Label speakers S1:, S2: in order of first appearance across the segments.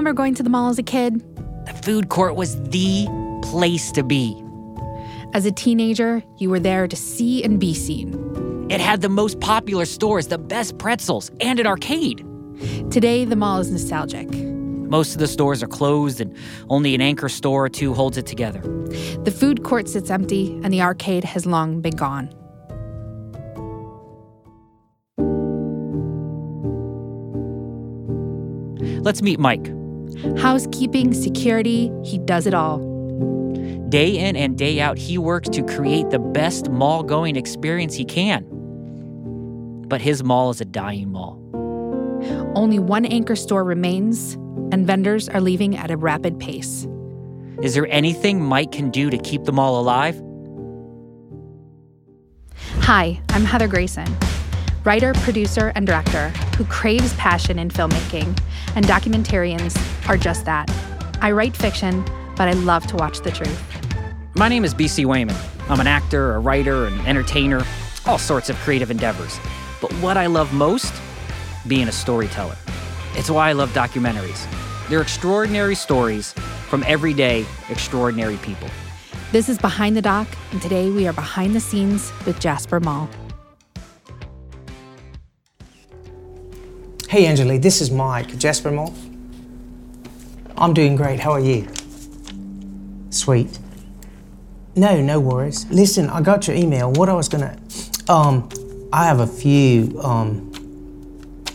S1: remember going to the mall as a kid?
S2: The food court was the place to be.
S1: As a teenager, you were there to see and be seen.
S2: It had the most popular stores, the best pretzels, and an arcade.
S1: Today, the mall is nostalgic.
S2: Most of the stores are closed, and only an anchor store or two holds it together.
S1: The food court sits empty, and the arcade has long been gone.
S2: Let's meet Mike.
S1: Housekeeping, security, he does it all.
S2: Day in and day out, he works to create the best mall going experience he can. But his mall is a dying mall.
S1: Only one anchor store remains, and vendors are leaving at a rapid pace.
S2: Is there anything Mike can do to keep the mall alive?
S1: Hi, I'm Heather Grayson, writer, producer, and director who craves passion in filmmaking, and documentarians are just that. I write fiction, but I love to watch the truth.
S2: My name is BC Wayman. I'm an actor, a writer, an entertainer, all sorts of creative endeavors. But what I love most? Being a storyteller. It's why I love documentaries. They're extraordinary stories from everyday, extraordinary people.
S1: This is Behind the Doc, and today we are behind the scenes with Jasper Mall.
S3: Hey Angeli, this is Mike, Jasper Mall. I'm doing great, how are you? Sweet. No, no worries. Listen, I got your email. What I was gonna, um, I have a few um,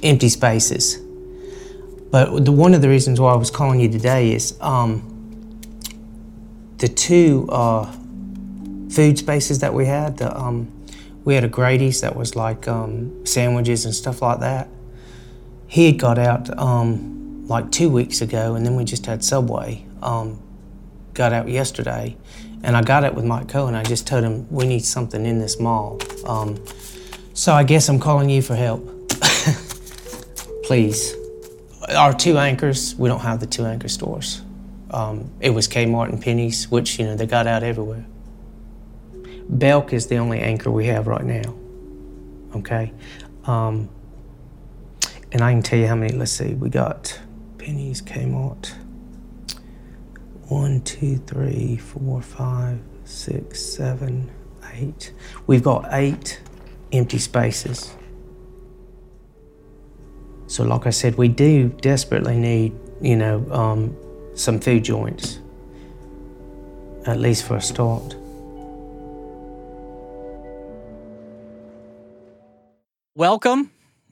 S3: empty spaces, but the, one of the reasons why I was calling you today is um, the two uh, food spaces that we had. The, um, we had a Grady's that was like um, sandwiches and stuff like that. He had got out um, like two weeks ago, and then we just had Subway. Um, got out yesterday, and I got it with Mike Cohen. I just told him we need something in this mall. Um, so I guess I'm calling you for help. Please. Our two anchors, we don't have the two anchor stores. Um, it was Kmart and Penney's, which, you know, they got out everywhere. Belk is the only anchor we have right now. Okay? Um, and I can tell you how many, let's see, we got Penney's, Kmart. One, two, three, four, five, six, seven, eight. We've got eight empty spaces. So, like I said, we do desperately need, you know, um, some food joints, at least for a start.
S2: Welcome,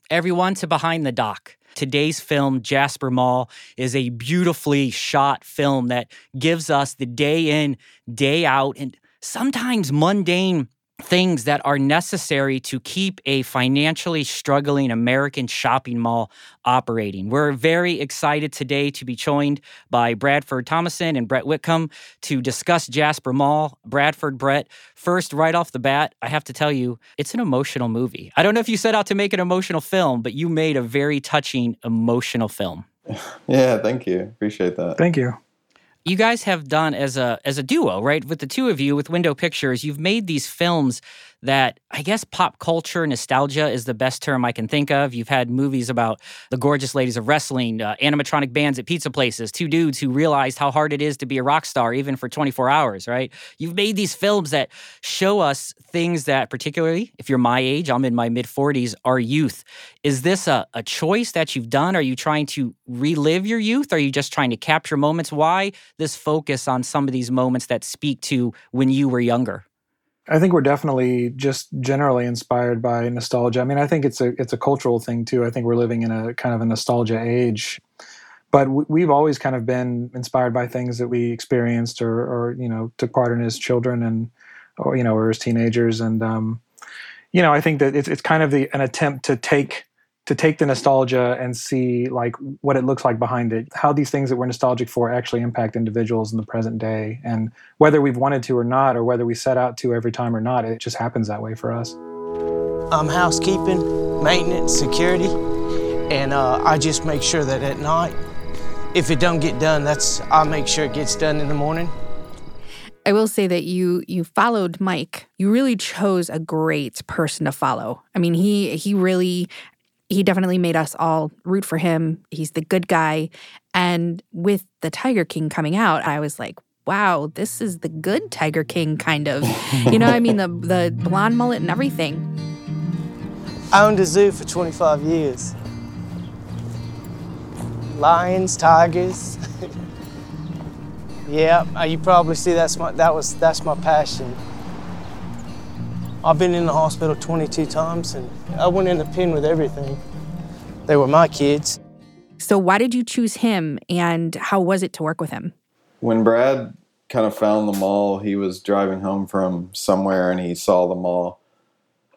S2: everyone, to Behind the Doc. Today's film, Jasper Mall, is a beautifully shot film that gives us the day in, day out, and sometimes mundane things that are necessary to keep a financially struggling American shopping mall operating. We're very excited today to be joined by Bradford Thomason and Brett Whitcomb to discuss Jasper Mall. Bradford, Brett, first, right off the bat, I have to tell you, it's an emotional movie. I don't know if you set out to make an emotional film, but you made a very touching, emotional film.
S4: Yeah, thank you. Appreciate that.
S5: Thank you
S2: you guys have done as a as a duo, right? With the two of you with Window Pictures, you've made these films that I guess pop culture nostalgia is the best term I can think of. You've had movies about the gorgeous ladies of wrestling, uh, animatronic bands at pizza places, two dudes who realized how hard it is to be a rock star even for 24 hours, right? You've made these films that show us things that, particularly if you're my age, I'm in my mid 40s, are youth. Is this a, a choice that you've done? Are you trying to relive your youth? Are you just trying to capture moments? Why this focus on some of these moments that speak to when you were younger?
S5: I think we're definitely just generally inspired by nostalgia. I mean, I think it's a it's a cultural thing too. I think we're living in a kind of a nostalgia age, but we've always kind of been inspired by things that we experienced or, or you know took part in as children and or you know or as teenagers. And um, you know, I think that it's it's kind of the an attempt to take to take the nostalgia and see like what it looks like behind it how these things that we're nostalgic for actually impact individuals in the present day and whether we've wanted to or not or whether we set out to every time or not it just happens that way for us
S3: um, housekeeping maintenance security and uh, i just make sure that at night if it don't get done that's i make sure it gets done in the morning
S1: I will say that you you followed Mike. You really chose a great person to follow. I mean, he he really he definitely made us all root for him. He's the good guy. And with the Tiger King coming out, I was like, wow, this is the good Tiger King kind of. You know, I mean the the blonde mullet and everything.
S3: I owned a zoo for 25 years. Lions, tigers. yeah, you probably see that's my that was that's my passion. I've been in the hospital 22 times and I went in the pen with everything. They were my kids.
S1: So why did you choose him and how was it to work with him?
S4: When Brad kind of found the mall, he was driving home from somewhere and he saw the mall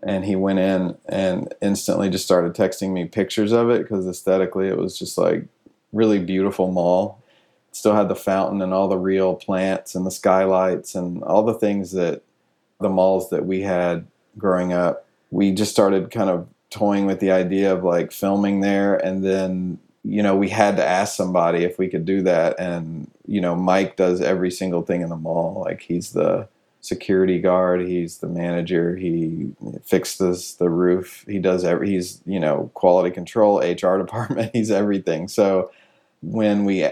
S4: and he went in and instantly just started texting me pictures of it because aesthetically it was just like really beautiful mall. still had the fountain and all the real plants and the skylights and all the things that the malls that we had growing up. We just started kind of toying with the idea of like filming there. And then you know we had to ask somebody if we could do that. And you know Mike does every single thing in the mall. Like he's the security guard. He's the manager. He fixes the roof. He does every he's you know quality control hr department. He's everything. So when we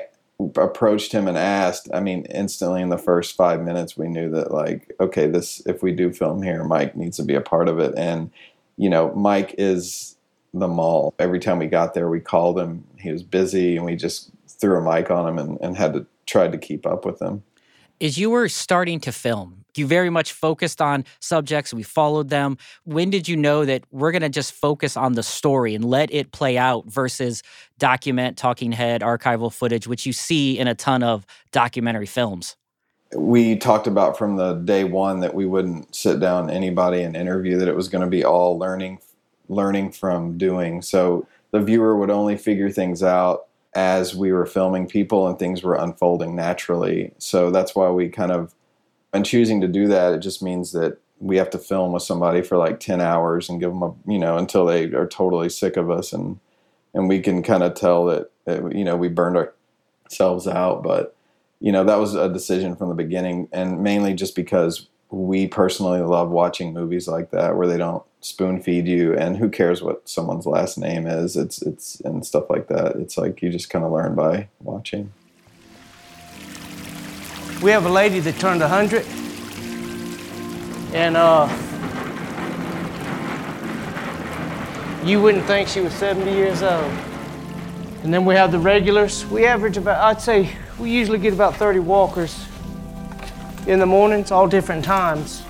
S4: approached him and asked i mean instantly in the first five minutes we knew that like okay this if we do film here mike needs to be a part of it. And you know mike is the mall. Every time we got there we called him. He was busy and we just threw a mic on him and, and had to try to keep up with him.
S2: As you were starting to film you very much focused on subjects we followed them. When did you know that we're going to just focus on the story and let it play out versus document talking head archival footage which you see in a ton of documentary films?
S4: We talked about from the day one that we wouldn't sit down anybody and interview that it was going to be all learning learning from doing. So the viewer would only figure things out as we were filming people and things were unfolding naturally. So that's why we kind of and choosing to do that, it just means that we have to film with somebody for like 10 hours and give them a, you know, until they are totally sick of us. And, and we can kind of tell that, that, you know, we burned ourselves out. But, you know, that was a decision from the beginning. And mainly just because we personally love watching movies like that where they don't spoon feed you and who cares what someone's last name is. It's, it's, and stuff like that. It's like you just kind of learn by watching.
S3: We have a lady that turned 100. And uh, you wouldn't think she was 70 years old. And then we have the regulars. We average about, I'd say, we usually get about 30 walkers in the mornings, all different times.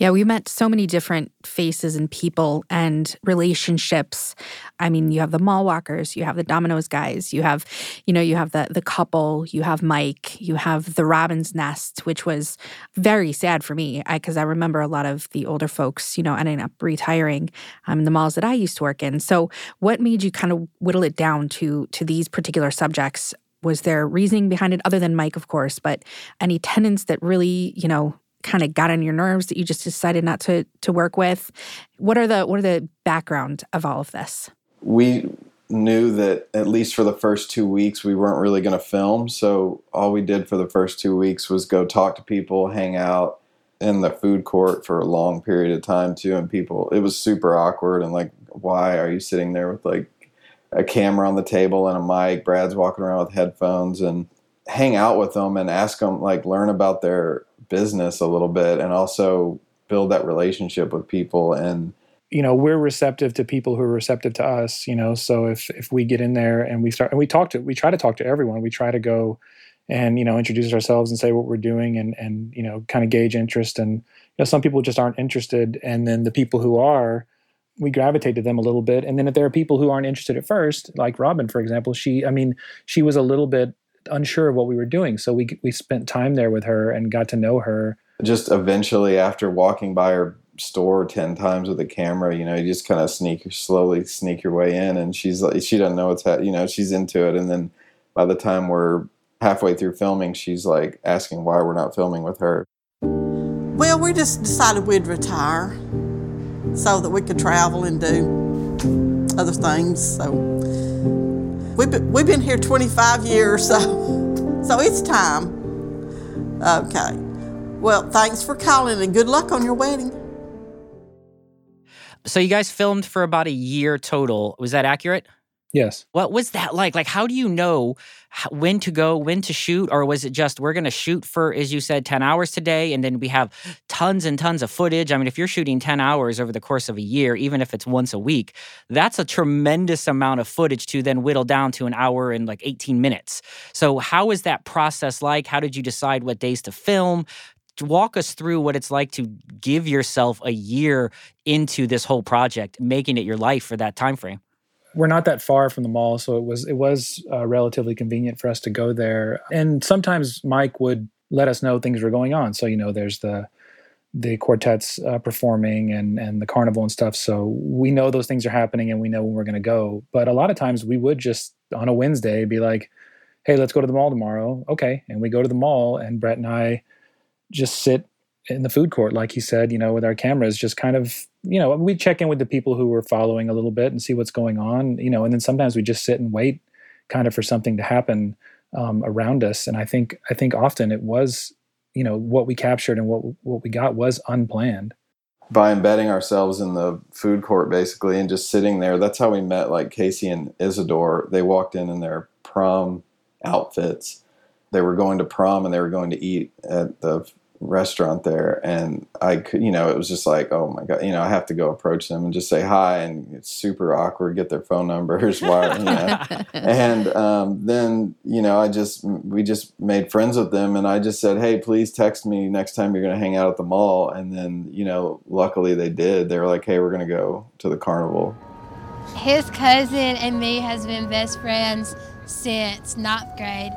S1: Yeah, we met so many different faces and people and relationships. I mean, you have the mall walkers, you have the Domino's guys, you have, you know, you have the the couple, you have Mike, you have the Robin's Nest, which was very sad for me because I, I, remember a lot of the older folks, you know, ending up retiring um, in the malls that I used to work in. So, what made you kind of whittle it down to to these particular subjects? Was there reasoning behind it other than Mike, of course, but any tenants that really, you know, kind of got on your nerves that you just decided not to to work with? What are the what are the background of all of this?
S4: We knew that at least for the first two weeks we weren't really going to film, so all we did for the first two weeks was go talk to people, hang out in the food court for a long period of time too, and people it was super awkward and like, why are you sitting there with like a camera on the table and a mic? Brad's walking around with headphones and hang out with them and ask them like learn about their business a little bit and also build that relationship with people and
S5: you know we're receptive to people who are receptive to us you know so if if we get in there and we start and we talk to we try to talk to everyone. We try to go and you know introduce ourselves and say what we're doing and and you know kind of gauge interest. And you know some people just aren't interested. And then the people who are we gravitate to them a little bit. And then if there are people who aren't interested at first like robin for example she i mean she was a little bit unsure of what we were doing. So we we spent time there with her and got to know her.
S4: Just eventually, after walking by her store 10 times with a camera you know you just kind of sneak slowly sneak your way in and she's like she doesn't know what's happening you know she's into it and then by the time we're halfway through filming she's like asking why we're not filming with her
S6: well we just decided we'd retire so that we could travel and do other things so We've been, we've been here 25 years, so, so it's time. Okay. Well, thanks for calling and good luck on your wedding.
S2: So you guys filmed for about a year total. Was that accurate?
S5: Yes.
S2: What was that like? Like, how do you know when to go, when to shoot? Or was it just, we're going to shoot for, as you said, 10 hours today, and then we have tons and tons of footage? I mean, if you're shooting 10 hours over the course of a year, even if it's once a week, that's a tremendous amount of footage to then whittle down to an hour and like 18 minutes. So, how is that process like? How did you decide what days to film? walk us through what it's like to give yourself a year into this whole project making it your life for that time frame
S5: we're not that far from the mall, so it was it was uh, relatively convenient for us to go there. And sometimes Mike would let us know things were going on. So you know, there's the the quartets uh, performing and and the carnival and stuff. So we know those things are happening, and we know when we're going to go. But a lot of times we would just on a Wednesday be like, "Hey, let's go to the mall tomorrow." Okay, and we go to the mall, and Brett and I just sit in the food court, like he said, you know, with our cameras, just kind of, you know, we check in with the people who were following a little bit and see what's going on, you know, and then sometimes we just sit and wait, kind of for something to happen um, around us. And I think, I think often it was, you know, what we captured and what what we got was unplanned.
S4: By embedding ourselves in the food court, basically, and just sitting there, that's how we met. Like Casey and Isadore, they walked in in their prom outfits. They were going to prom and they were going to eat at the restaurant there and I could you know it was just like oh my god you know I have to go approach them and just say hi and it's super awkward get their phone numbers why you know. And um, then you know I just we just made friends with them and I just said hey please text me next time you're going to hang out at the mall and then you know luckily they did. They were like hey we're going to go to the carnival.
S7: His cousin and me has been best friends since ninth grade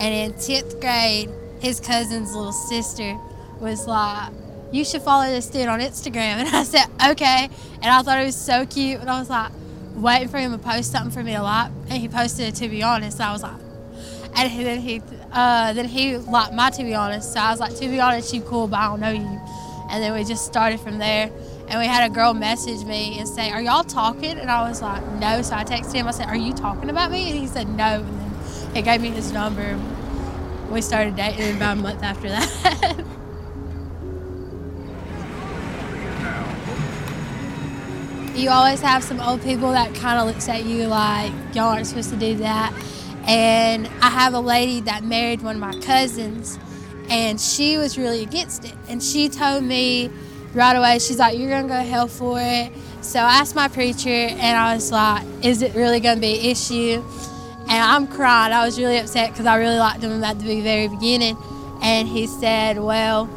S7: and in 10th grade his cousin's little sister was like, you should follow this dude on Instagram. And I said, okay. And I thought it was so cute. And I was like, waiting for him to post something for me to like. And he posted it, to be honest. I was like, and then he, uh, then he liked my to be honest. So I was like, to be honest, you cool, but I don't know you. And then we just started from there. And we had a girl message me and say, Are y'all talking? And I was like, No. So I texted him. I said, Are you talking about me? And he said, No. And then he gave me his number we started dating about a month after that. you always have some old people that kind of looks at you like y'all aren't supposed to do that. And I have a lady that married one of my cousins, and she was really against it. And she told me right away, she's like, "You're gonna go to hell for it." So I asked my preacher, and I was like, "Is it really gonna be an issue?" And I'm crying. I was really upset because I really liked him at the very beginning. And he said, Well,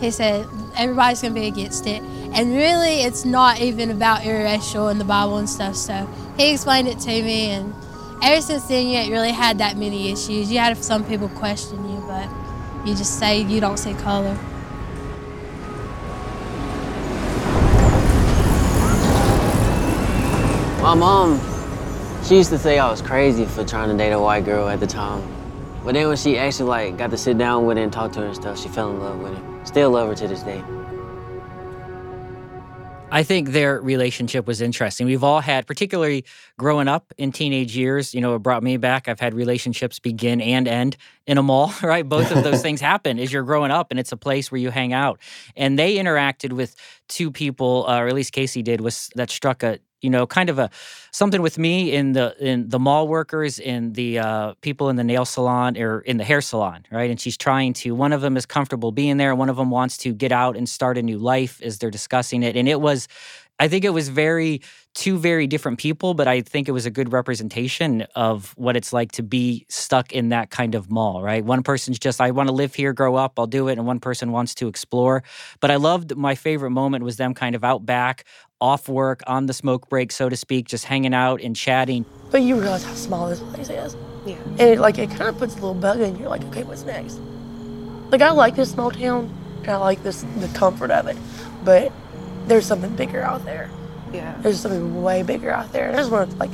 S7: he said, everybody's to be against it. And really, it's not even about interracial in the Bible and stuff. So he explained it to me. And ever since then, you ain't really had that many issues. You had some people question you, but you just say you don't see color.
S8: My mom she used to say I was crazy for trying to date a white girl at the time. But then when she actually like got to sit down with her and talk to her and stuff, she fell in love with her. Still love her to this day.
S2: I think their relationship was interesting. We've all had, particularly growing up in teenage years, you know, it brought me back. I've had relationships begin and end in a mall, right? Both of those things happen as you're growing up and it's a place where you hang out. And they interacted with two people, uh, or at least Casey did, was that struck a you know, kind of a something with me in the in the mall workers, in the uh, people in the nail salon or in the hair salon, right? And she's trying to. One of them is comfortable being there. One of them wants to get out and start a new life as they're discussing it. And it was, I think it was very two very different people, but I think it was a good representation of what it's like to be stuck in that kind of mall, right? One person's just, I want to live here, grow up, I'll do it. And one person wants to explore. But I loved my favorite moment was them kind of out back, off work, on the smoke break, so to speak, just hanging out and chatting.
S9: But you realize how small this place is. Yeah. And it, like, it kind of puts a little bug in you. Like, okay, what's next? Like, I like this small town, and I like this, the comfort of it. But there's something bigger out there. Yeah. There's something way bigger out there. And I just want to like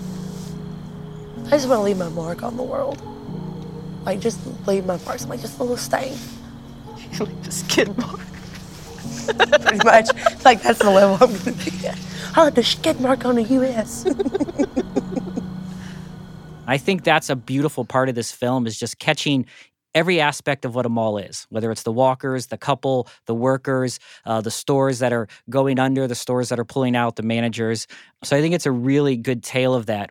S9: I just want to leave my mark on the world. Like just leave my mark, like just a little stain.
S10: just skid mark.
S9: Pretty much. Like that's the level I'm gonna be at. I like the skid mark on the US.
S2: I think that's a beautiful part of this film is just catching every aspect of what a mall is, whether it's the walkers, the couple, the workers, uh, the stores that are going under, the stores that are pulling out, the managers. So I think it's a really good tale of that.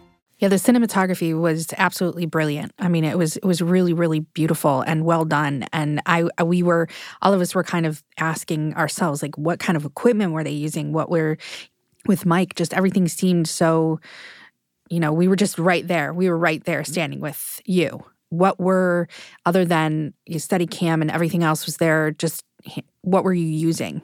S1: Yeah, the cinematography was absolutely brilliant. I mean, it was it was really really beautiful and well done. And I we were all of us were kind of asking ourselves like what kind of equipment were they using? What were with Mike just everything seemed so you know, we were just right there. We were right there standing with you. What were other than your Steadicam and everything else was there just what were you using?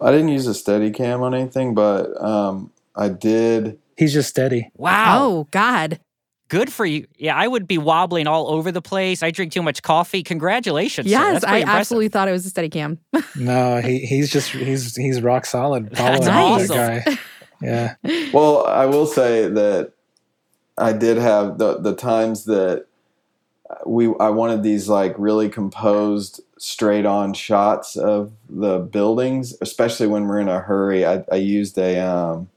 S4: I didn't use a Steadicam on anything, but um I did
S5: He's just steady.
S2: Wow.
S1: Oh God.
S2: Good for you. Yeah, I would be wobbling all over the place. I drink too much coffee. Congratulations. sir.
S1: Yes,
S2: That's
S1: I
S2: pretty impressive.
S1: absolutely thought it was a Steadicam.
S5: No, he, he's just he's he's rock solid. Following
S2: That's
S5: that
S2: awesome.
S5: guy. Yeah.
S4: Well, I will say that I did have the the times that we I wanted these like really composed straight on shots of the buildings, especially when we're in a hurry. I, I used a um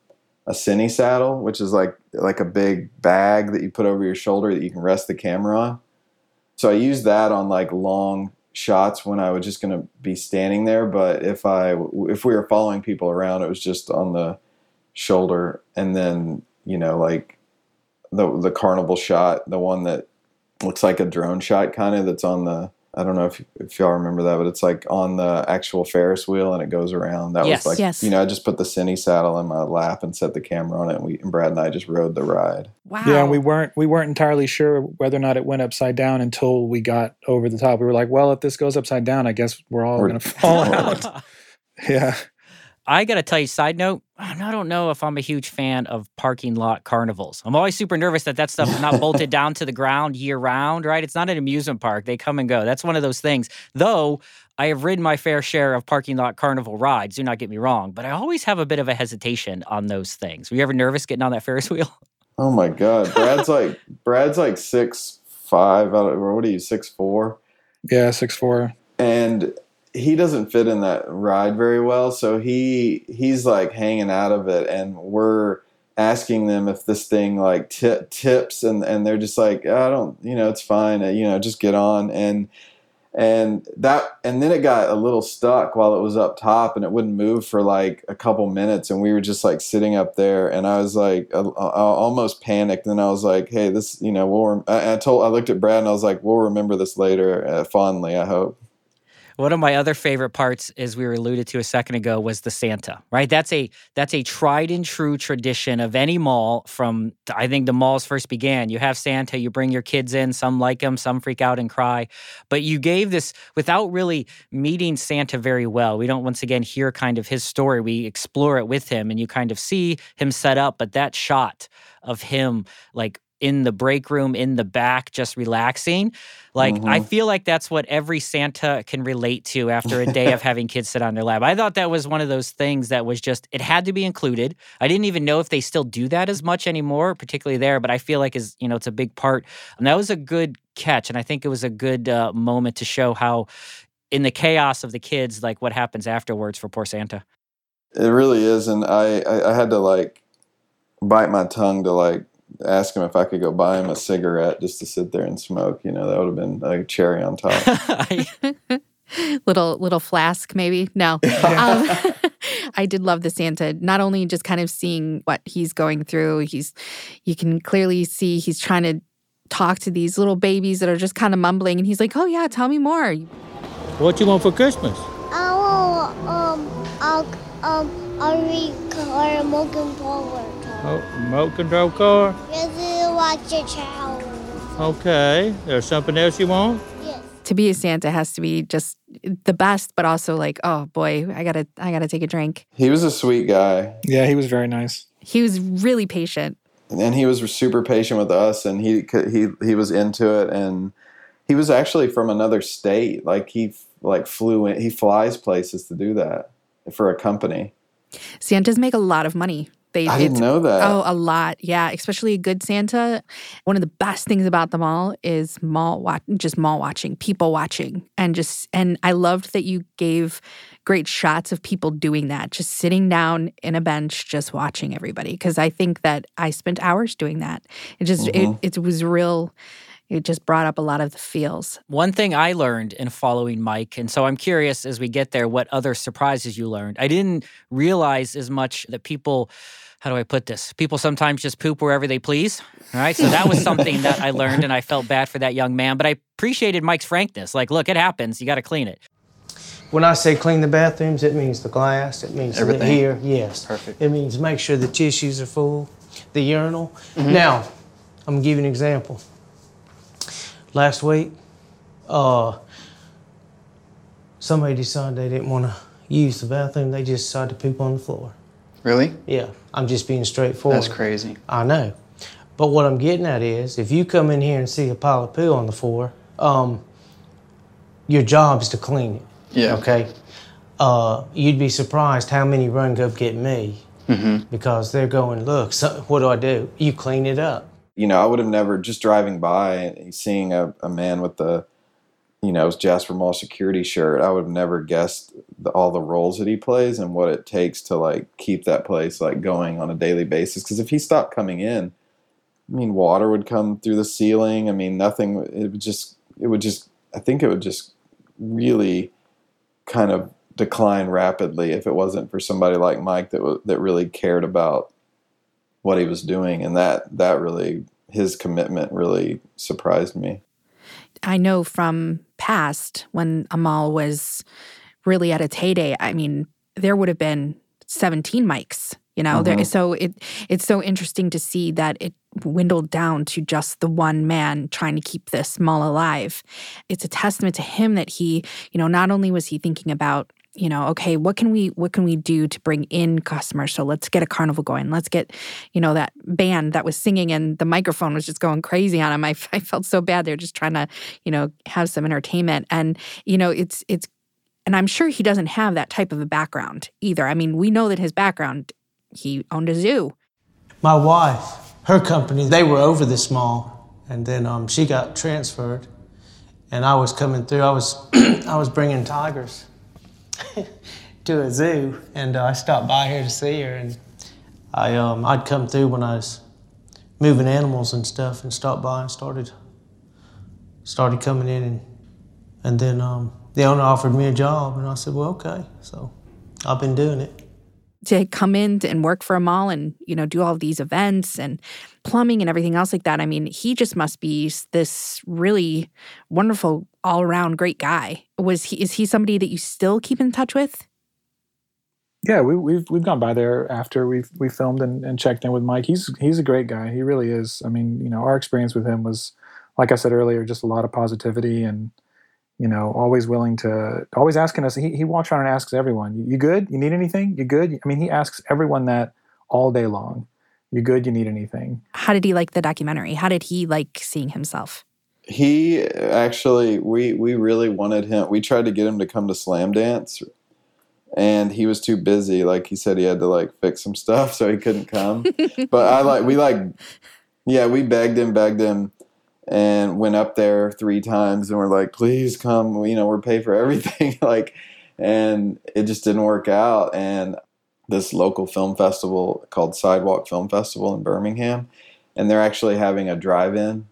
S4: a Cinesaddle, which is like like a big bag that you put over your shoulder that you can rest the camera on. So I used that on like long shots when I was just going to be standing there. But if I if we were following people around, it was just on the shoulder, and then you know like the the carnival shot, the one that looks like a drone shot, kind of that's on the. I don't know if if y'all remember that, but it's like on the actual Ferris wheel and it goes around. That
S2: Yes.
S4: was like
S1: Yes.
S4: you know I just put the Cinesaddle in my lap and set the camera on it, and we and Brad and I just rode the ride.
S1: Wow.
S5: Yeah, and we weren't we weren't entirely sure whether or not it went upside down until we got over the top. We were like, well, if this goes upside down, I guess we're all
S4: We're-
S5: going to fall out. Yeah.
S2: I gotta tell you, side note, I don't know if I'm a huge fan of parking lot carnivals. I'm always super nervous that that stuff is not bolted down to the ground year round, right? It's not an amusement park. They come and go. That's one of those things. Though I have ridden my fair share of parking lot carnival rides, do not get me wrong, but I always have a bit of a hesitation on those things. Were you ever nervous getting on that Ferris wheel?
S4: Oh my god, Brad's like Brad's like six five. I don't, what are you six four?
S5: Yeah, six four.
S4: and he doesn't fit in that ride very well so he he's like hanging out of it and we're asking them if this thing like tip, tips and and they're just like i don't you know it's fine uh, you know just get on and and that and then it got a little stuck while it was up top and it wouldn't move for like a couple minutes and we were just like sitting up there and i was like I, I almost panicked and i was like hey this you know we'll I, I told i looked at brad and i was like we'll remember this later uh, fondly i hope
S2: One of my other favorite parts, as we were alluded to a second ago, was the Santa. Right, that's a that's a tried and true tradition of any mall. From I think the malls first began. You have Santa, you bring your kids in. Some like him, some freak out and cry. But you gave this without really meeting Santa very well. We don't once again hear kind of his story. We explore it with him, and you kind of see him set up. But that shot of him, like in the break room in the back just relaxing. Like i
S4: Mhm.
S2: feel like that's what every santa can relate to after a day of having kids sit on their lap. I thought that was one of those things that was just it had to be included. I didn't even know if they still do that as much anymore particularly there but i feel like is you know it's a big part. And that was a good catch and i think it was a good uh, moment to show how in the chaos of the kids like what happens afterwards for poor santa.
S4: It really is, and I, I, I had to like bite my tongue to like ask him if I could go buy him a cigarette just to sit there and smoke. You know, that would have been like a cherry on top.
S1: little little flask maybe no um, i did love the santa not only just kind of seeing what he's going through he's you can clearly see he's trying to talk to these little babies that are just kind of mumbling and he's like oh yeah tell me more
S11: What you want for Christmas?
S12: Oh um I want um a um a car milking power.
S11: Oh, remote control car.
S12: Yes, I watch your child.
S11: Okay. There's something else you want? Yes.
S1: To be a santa has to be just the best but also like oh boy i gotta i gotta take a drink
S4: he was a sweet guy,
S5: Yeah, he was very nice.
S1: he was really patient
S4: and he was super patient with us, and he he he was into it, and he was actually from another state. Like he like flew in, he flies places to do that for a company.
S1: santas make a lot of money They,
S4: I didn't know that.
S1: Oh, a lot. Yeah, especially a good Santa. One of the best things about the mall is mall watch, just mall watching, people watching, and just and I loved that you gave great shots of people doing that, just sitting down in a bench, just watching everybody. Because I think that I spent hours doing that. It just
S2: Mhm.
S1: it it was real. It just brought up a lot of the feels.
S2: One thing I learned in following Mike, and so I'm curious as we get there, what other surprises you learned. I didn't realize as much that people, how do I put this? People sometimes just poop wherever they please. All right. So that was something that I learned, and I felt bad for that young man. But I appreciated Mike's frankness. Like, look, it happens. You got to clean it.
S3: When I say clean the bathrooms, it means the glass, it means the
S13: Everything?
S3: here, yes.
S13: Perfect.
S3: It means make sure the tissues are full, the urinal.
S13: Mhm.
S3: Now, I'm gonna give you an example. Last week, uh, somebody decided they didn't want to use the bathroom. They just decided to poop on the floor.
S13: Really?
S3: Yeah, I'm just being straightforward.
S13: That's crazy.
S3: I know. But what I'm getting at is if you come in here and see a pile of poo on the floor, um, your job is to clean it.
S13: Yeah.
S3: Okay? Uh, you'd be surprised how many run go get me
S13: Mm-hmm.
S3: because they're going, look, so, what do I do? You clean it up.
S4: you know, I would have never just driving by and seeing a, a man with the, you know, Jasper Mall security shirt. I would have never guessed the, all the roles that he plays and what it takes to like keep that place like going on a daily basis. Because if he stopped coming in, I mean, water would come through the ceiling. I mean, nothing. It would just. It would just. I think it would just really kind of decline rapidly if it wasn't for somebody like Mike that was, that really cared about what he was doing and that that really his commitment really surprised me
S1: I know from past when Amal was really at its heyday, I mean, there would have been 17 Mikes, you know. There
S14: Mhm.
S1: so it it's so interesting to see that it dwindled down to just the one man trying to keep this mall alive. It's a testament to him that he, you know, not only was he thinking about you know okay what can we what can we do to bring in customers? So let's get a carnival going. Let's get you know that band that was singing and the microphone was just going crazy on him i, I felt so bad. They're just trying to you know have some entertainment. And you know it's it's and i'm sure he doesn't have that type of a background either. I mean we know that his background he owned a zoo.
S3: My wife, her company, they were over this mall, and then um, she got transferred, and I was coming through. I was I was bringing tigers to a zoo, and uh, I stopped by here to see her, and I um, I'd come through when I was moving animals and stuff, and stopped by and started started coming in, and and then um, the owner offered me a job, and I said, well, okay, so I've been doing it.
S1: to come in and work for a mall and you know do all these events and plumbing and everything else like that i mean he just must be this really wonderful all-around great guy was he is he somebody that you still keep in touch with
S5: Yeah, we, we've we've gone by there after we've we filmed and, and checked in with Mike. He's he's a great guy. He really is. I mean, you know, our experience with him was, like I said earlier, just a lot of positivity and, you know, always willing to, always asking us. He he walks around and asks everyone, "You good? You need anything? You good?" I mean, he asks everyone that all day long. You good? You need anything?
S1: how did he like the documentary how did he like seeing himself
S4: he actually we we really wanted him we tried to get him to come to Slamdance and he was too busy. Like he said he had to like fix some stuff so he couldn't come. But i like we like yeah we begged him begged him and went up there three times and we're like please come you know we're paid for everything. Like and it just didn't work out. And this local film festival called sidewalk film festival in birmingham and they're actually having a drive-in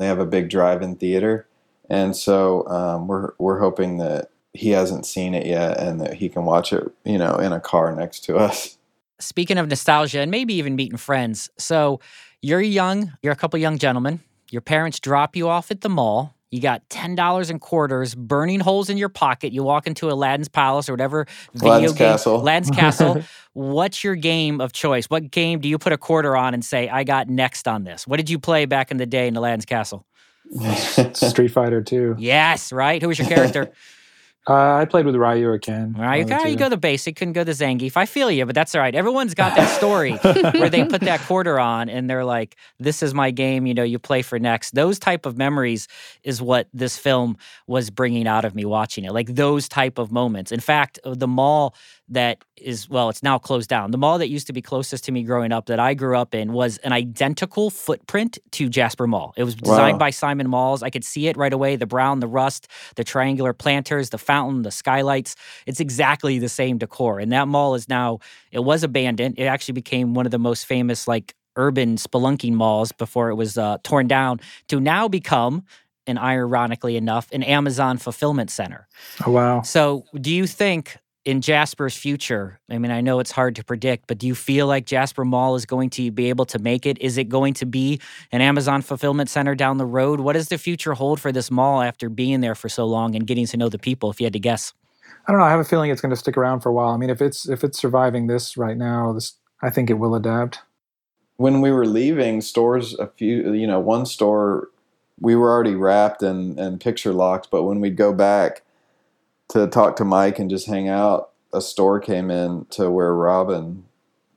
S4: they have a big drive-in theater and so um, we're we're hoping that he hasn't seen it yet and that he can watch it you know in a car next to us
S2: Speaking of nostalgia and maybe even meeting friends. So you're young, you're a couple young gentlemen. Your parents drop you off at the mall. You got $10 in quarters, burning holes in your pocket. You walk into Aladdin's Palace or whatever video
S4: Aladdin's
S2: game.
S4: Castle.
S2: Aladdin's Castle. What's your game of choice? What game do you put a quarter on and say, I got next on this? What did you play back in the day in Aladdin's Castle?
S5: Street Fighter Two.
S2: Yes, right? Who was your character?
S5: Uh, I played with Ryu or Ken.
S2: Right,
S5: one
S2: okay, you go the basic, couldn't go the Zangief. I feel you, but that's all right. Everyone's got that story where they put that quarter on and they're like, "This is my game." You know, you play for next. Those type of memories is what this film was bringing out of me watching it. Like those type of moments. In fact, uh, the mall that is well it's now closed down. The mall that used to be closest to me growing up that i grew up in was an identical footprint to jasper mall. It was designed
S4: Wow.
S2: by simon malls. I could see it right away the brown the rust the triangular planters the fountain the skylights. It's exactly the same decor. And that mall is now it was abandoned. It actually became one of the most famous like urban spelunking malls before it was uh, torn down to now become and ironically enough an amazon fulfillment center.
S5: Oh wow.
S2: so, do you think in Jasper's future? I mean, I know it's hard to predict, but do you feel like Jasper Mall is going to be able to make it? Is it going to be an Amazon fulfillment center down the road? What does the future hold for this mall after being there for so long and getting to know the people? If you had to guess,
S5: I don't know. I have a feeling it's going to stick around for a while. I mean, if it's if it's surviving this right now, this I think it will adapt.
S4: when we were leaving stores a few you know one store we were already wrapped and and picture locked but when we'd go back to talk to mike and just hang out a store came in to where robin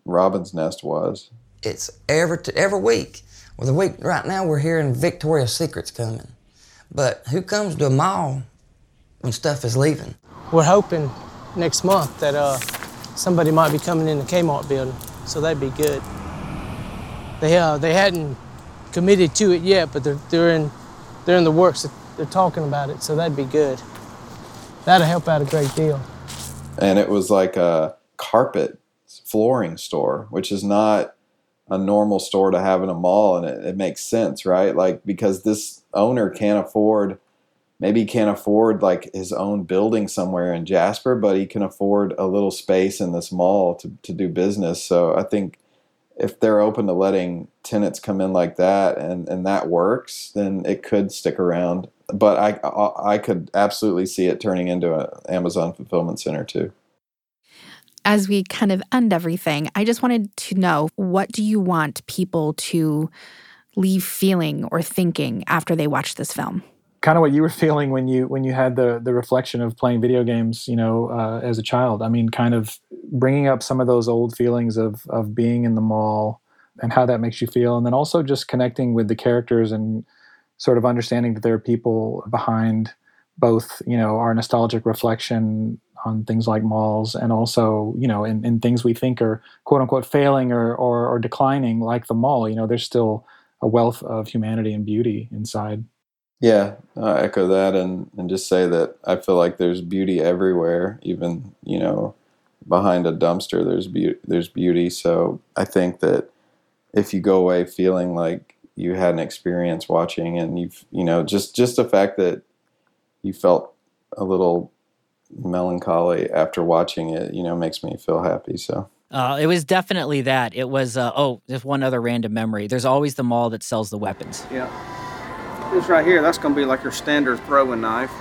S4: robin's nest was
S13: It's every every week. Well, the week right now we're hearing Victoria's Secret's coming, but who comes to a mall when stuff is leaving?
S14: We're hoping next month that uh, somebody might be coming in the Kmart building, so that'd be good. They uh, they hadn't committed to it yet, but they're they're in they're in the works. They're talking about it, so that'd be good. That'll help out a great deal.
S4: and it was like a carpet flooring store which is not a normal store to have in a mall and it, it makes sense right? Like because this owner can't afford maybe he can't afford like his own building somewhere in jasper but he can afford a little space in this mall to, to do business. So i think if they're open to letting tenants come in like that and, and that works then it could stick around but I, I i could absolutely see it turning into an amazon fulfillment center too
S1: As we kind of end everything, I just wanted to know what do you want people to leave feeling or thinking after they watch this film?
S5: Kind of what you were feeling when you when you had the the reflection of playing video games, you know, uh, as a child. I mean, kind of bringing up some of those old feelings of of being in the mall and how that makes you feel, and then also just connecting with the characters and sort of understanding that there are people behind both, you know, our nostalgic reflection on things like malls and also, you know, in, in things we think are quote unquote failing or, or or declining, like the mall. You know, there's still a wealth of humanity and beauty inside.
S4: Yeah, I echo that and, and just say that I feel like there's beauty everywhere, even, you know, behind a dumpster there's beauty there's beauty. So I think that if you go away feeling like you had an experience watching and you've you know, just just the fact that you felt a little melancholy after watching it, you know, makes me feel happy. So
S2: uh, it was definitely that. It was uh, oh, just one other random memory. There's always the mall that sells the weapons.
S15: Yeah. This right here, that's gonna be like your standard throwing knife.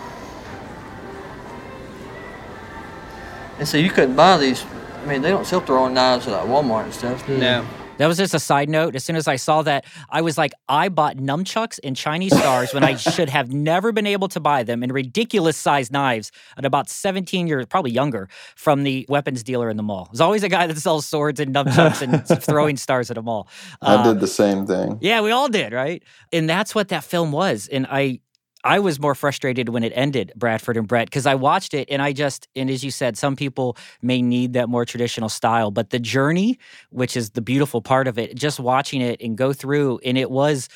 S16: And so you couldn't buy these. I mean, they don't sell throwing knives at like Walmart and stuff. do they?
S15: No.
S2: That was just a side note. As soon as I saw that, I was like, I bought nunchucks and Chinese stars when I should have never been able to buy them and ridiculous sized knives at about 17 years, probably younger, from the weapons dealer in the mall. There's always a guy that sells swords and nunchucks and throwing stars at a mall.
S4: I
S2: Uh,
S4: did the same thing.
S2: yeah, we all did, right? And that's what that film was. And I I was more frustrated when it ended, Bradford and Brett, because I watched it and I just, and as you said, some people may need that more traditional style, but the journey, which is the beautiful part of it, just watching it and go through, and it was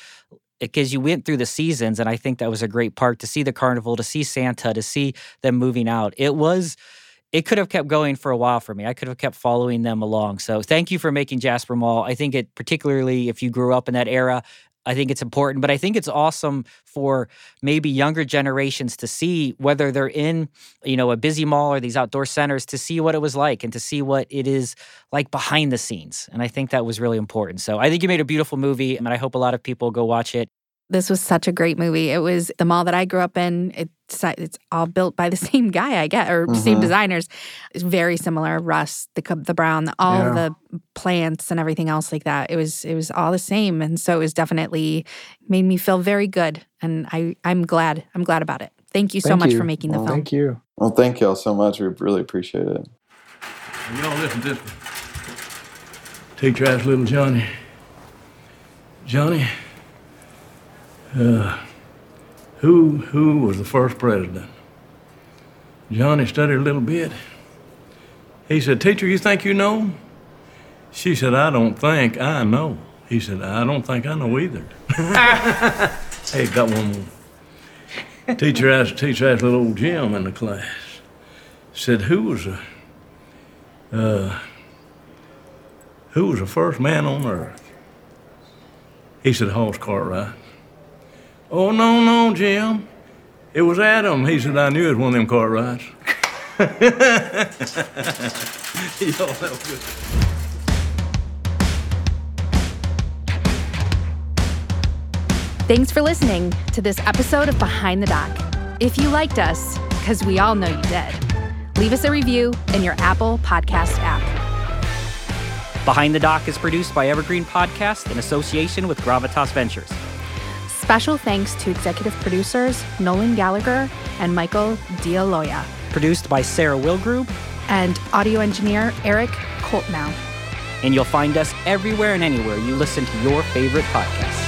S2: because you went through the seasons, and I think that was a great part to see the carnival, to see Santa, to see them moving out. It was it could have kept going for a while for me. I could have kept following them along. So thank you for making Jasper Mall. I think it particularly if you grew up in that era, I think it's important, but I think it's awesome for maybe younger generations to see whether they're in, you know, a busy mall or these outdoor centers to see what it was like and to see what it is like behind the scenes. And I think that was really important. So I think you made a beautiful movie and I hope a lot of people go watch it.
S1: This was such a great movie. It was the mall that I grew up in. It's it's all built by the same guy, I guess, or same
S17: Mhm.
S1: designers. It's very similar. Russ, the the brown, all
S17: Yeah.
S1: the plants and everything else like that. It was it was all the same, and so it was definitely made me feel very good. And I I'm glad I'm glad about it. Thank you so
S4: Thank
S1: much
S4: you.
S1: for making the
S4: Well,
S1: film.
S5: Thank you.
S4: Well, thank y'all so much. We really appreciate it.
S17: Y'all listen to this. Teacher asked little Johnny, Johnny, uh, who who was the first president? Johnny studied a little bit. He said, Teacher, you think you know? She said, I don't think I know. He said, I don't think I know either. hey, got one more. Teacher asked, teacher asked little old Jim in the class, said, who was the, uh, who was the first man on earth? He said, Hoss Cartwright. Oh, no, no, Jim. It was Adam. He said, I knew it was one of them Cartwrights. Y'all have a good
S1: Thanks for listening to this episode of Behind the Doc. If you liked us, because we all know you did, leave us a review in your Apple Podcast app.
S2: Behind the Doc is produced by Evergreen Podcast in association with Gravitas Ventures.
S1: Special thanks to executive producers Nolan Gallagher and Michael Dialoya.
S2: Produced by Sarah Wilgrube.
S1: And audio engineer Eric Coltnow.
S2: And you'll find us everywhere and anywhere you listen to your favorite podcasts.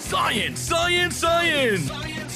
S18: Science, science, science! Science,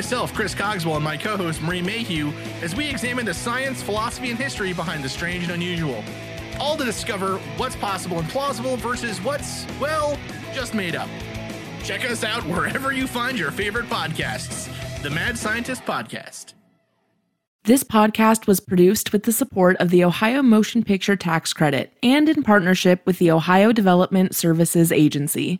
S18: Myself, Chris Cogswell, and my co host, Marie Mayhew, as we examine the science, philosophy, and history behind the strange and unusual. All to discover what's possible and plausible versus what's, well, just made up. Check us out wherever you find your favorite podcasts. The Mad Scientist Podcast.
S19: This podcast was produced with the support of the Ohio Motion Picture Tax Credit and in partnership with the Ohio Development Services Agency.